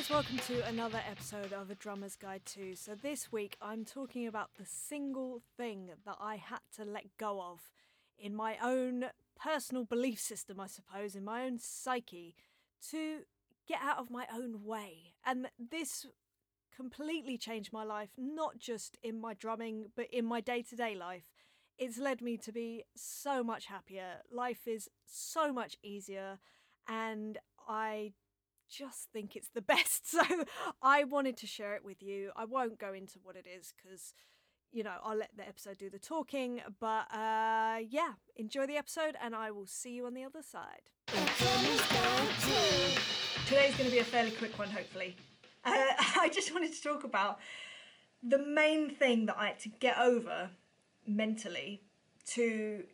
guys, welcome to another episode of A Drummer's Guide To. So, this week I'm talking about the single thing that I had to let go of in my own personal belief system, I suppose, in my own psyche, to get out of my own way. And this completely changed my life, not just in my drumming, but in my day to day life. It's led me to be so much happier. Life is so much easier, and I just think it's the best. So I wanted to share it with you. I won't go into what it is because, you know, I'll let the episode do the talking. But uh, yeah, enjoy the episode and I will see you on the other side. Today's going to be a fairly quick one, hopefully. Uh, I just wanted to talk about the main thing that I had to get over mentally to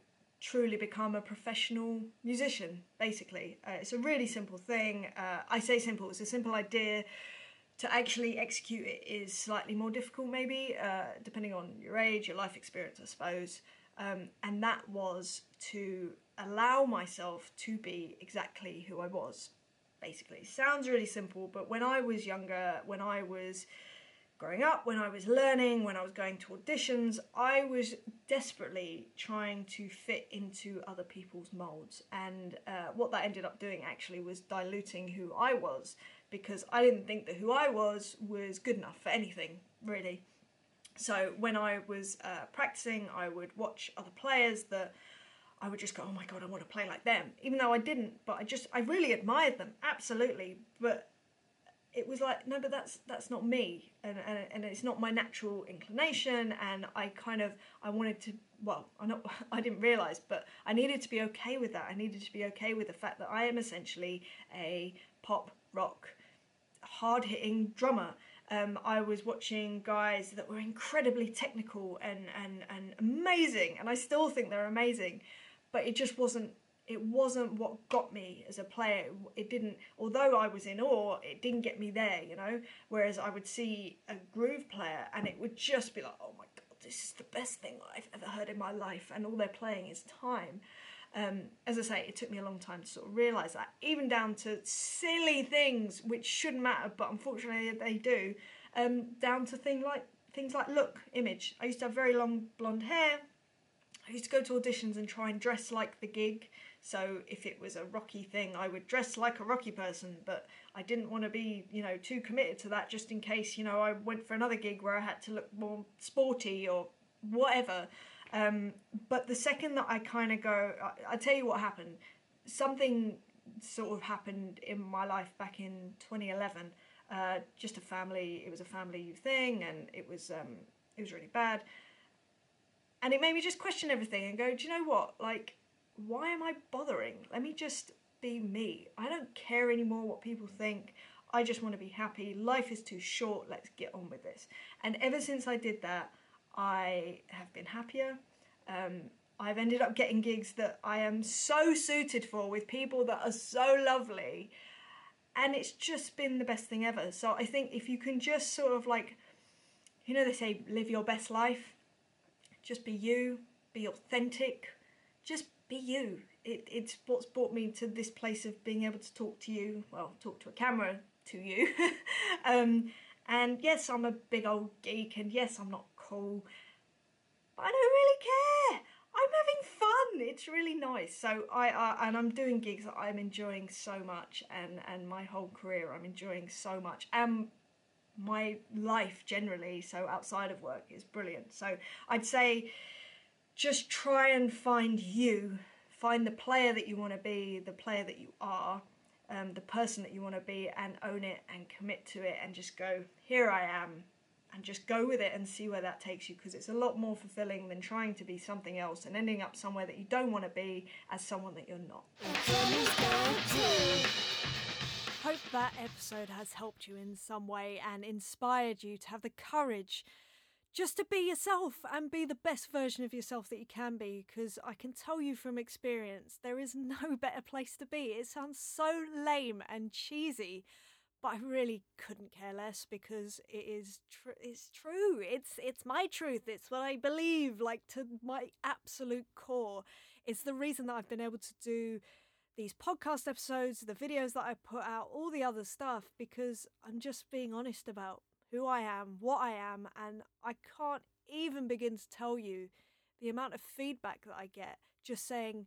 truly become a professional musician, basically. Uh, it's a really simple thing. Uh, I say simple, it's a simple idea. To actually execute it is slightly more difficult, maybe, uh, depending on your age, your life experience, I suppose. Um, and that was to allow myself to be exactly who I was, basically. Sounds really simple, but when I was younger, when I was growing up, when I was learning, when I was going to auditions, I was desperately trying to fit into other people's molds. And uh, what that ended up doing actually was diluting who I was because I didn't think that who I was was good enough for anything, really. So when I was uh, practicing, I would watch other players that I would just go, oh my god, I want to play like them, even though I didn't. But I just, I really admired them, absolutely. But it was like no but that's that's not me. And, and and it's not my natural inclination and i kind of i wanted to well i not i didn't realize but i needed to be okay with that. I needed to be okay with the fact that i am essentially a pop rock hard hitting drummer. Um, I was watching guys that were incredibly technical and, and, and amazing, and I still think they're amazing, but it just wasn't it wasn't what got me as a player. It didn't, although I was in awe, it didn't get me there, you know. Whereas I would see a groove player and it would just be like, oh my god, this is the best thing I've ever heard in my life, and all they're playing is time. Um, as I say, it took me a long time to sort of realise that, even down to silly things which shouldn't matter, but unfortunately they do. Um, down to thing like things like look, image. I used to have very long blonde hair. I used to go to auditions and try and dress like the gig. So if it was a rocky thing, I would dress like a rocky person, but I didn't want to be, you know, too committed to that just in case, you know, I went for another gig where I had to look more sporty or whatever. Um, but the second that I kind of go, I, I tell you what happened. Something sort of happened in my life back in 2011. Uh, just a family, it was a family thing, and it was um, it was really bad. And it made me just question everything and go, do you know what? Like, why am I bothering? Let me just be me. I don't care anymore what people think. I just want to be happy. Life is too short. Let's get on with this. And ever since I did that, I have been happier. Um, I've ended up getting gigs that I am so suited for with people that are so lovely. And it's just been the best thing ever. So I think if you can just sort of like, you know, they say live your best life, just be you, be authentic, just be you. It, it's what's brought me to this place of being able to talk to you, well, talk to a camera to you. um, and yes, I'm a big old geek, and yes, I'm not cool, but I don't really care. I'm having fun. It's really nice. So I, I and I'm doing gigs that I'm enjoying so much, and and my whole career I'm enjoying so much, and my life generally. So outside of work is brilliant. So I'd say just try and find you, find the player that you want to be, the player that you are, um, the person that you want to be, and own it and commit to it and just go, here I am, and just go with it and see where that takes you because it's a lot more fulfilling than trying to be something else and ending up somewhere that you don't want to be as someone that you're not. Hope that episode has helped you in some way and inspired you to have the courage just to be yourself and be the best version of yourself that you can be because I can tell you from experience there is no better place to be. It sounds so lame and cheesy, but I really couldn't care less because it is tr- it's true. It's it's my truth. It's what I believe like to my absolute core. It's the reason that I've been able to do these podcast episodes, the videos that I put out, all the other stuff, because I'm just being honest about who I am, what I am, and I can't even begin to tell you the amount of feedback that I get just saying,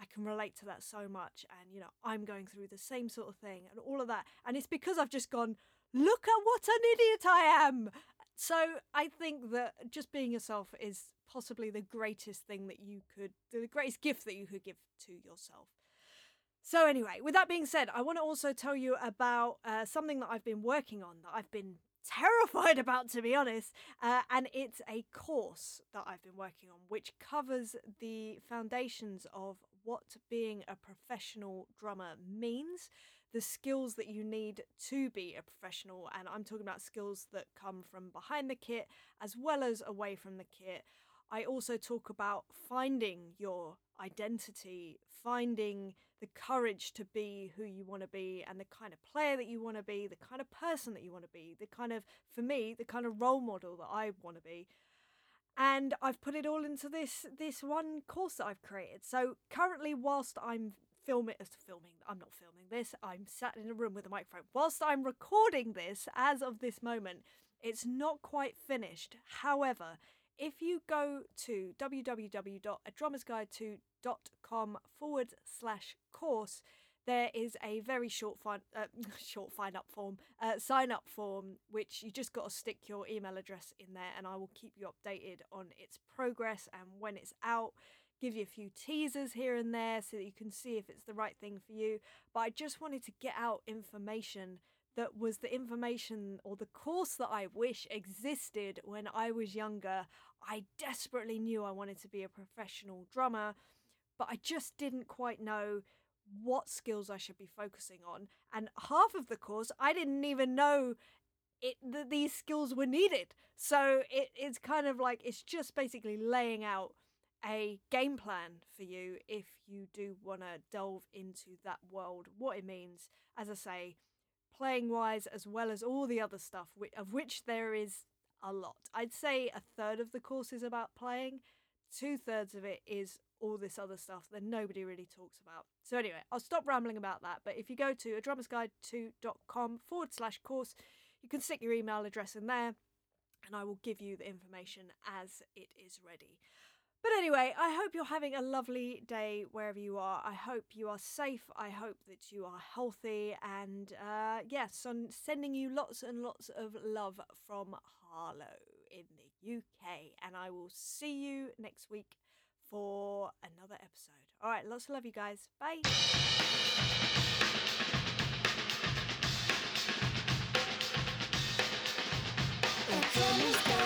I can relate to that so much, and you know, I'm going through the same sort of thing, and all of that. And it's because I've just gone, look at what an idiot I am. So I think that just being yourself is possibly the greatest thing that you could, the greatest gift that you could give to yourself. So, anyway, with that being said, I want to also tell you about uh, something that I've been working on that I've been terrified about, to be honest. Uh, and it's a course that I've been working on, which covers the foundations of what being a professional drummer means, the skills that you need to be a professional. And I'm talking about skills that come from behind the kit as well as away from the kit. I also talk about finding your identity, finding the courage to be who you want to be and the kind of player that you want to be, the kind of person that you want to be, the kind of, for me, the kind of role model that I want to be. And I've put it all into this this one course that I've created. So currently, whilst I'm filming, uh, filming, I'm not filming this. I'm sat in a room with a microphone. Whilst I'm recording this, as of this moment, it's not quite finished. However, if you go to www.adrummersguideto.com forward slash course, there is a very short fine, uh, short sign up form, uh, sign up form, which you just got to stick your email address in there, and I will keep you updated on its progress and when it's out. Give you a few teasers here and there so that you can see if it's the right thing for you. But I just wanted to get out information that was the information or the course that I wish existed when I was younger. I desperately knew I wanted to be a professional drummer, but I just didn't quite know what skills I should be focusing on. And half of the course, I didn't even know it that these skills were needed. So it, it's kind of like it's just basically laying out a game plan for you if you do want to delve into that world, what it means. As I say, playing wise as well as all the other stuff, of which there is a lot. I'd say a third of the course is about playing, two thirds of it is all this other stuff that nobody really talks about. So, anyway, I'll stop rambling about that. But if you go to a drummersguideto.com forward slash course, you can stick your email address in there and I will give you the information as it is ready. But anyway, I hope you're having a lovely day wherever you are. I hope you are safe. I hope that you are healthy. And uh, yes, I'm sending you lots and lots of love from Harlow in the UK. And I will see you next week for another episode. All right, lots of love, you guys. Bye. It's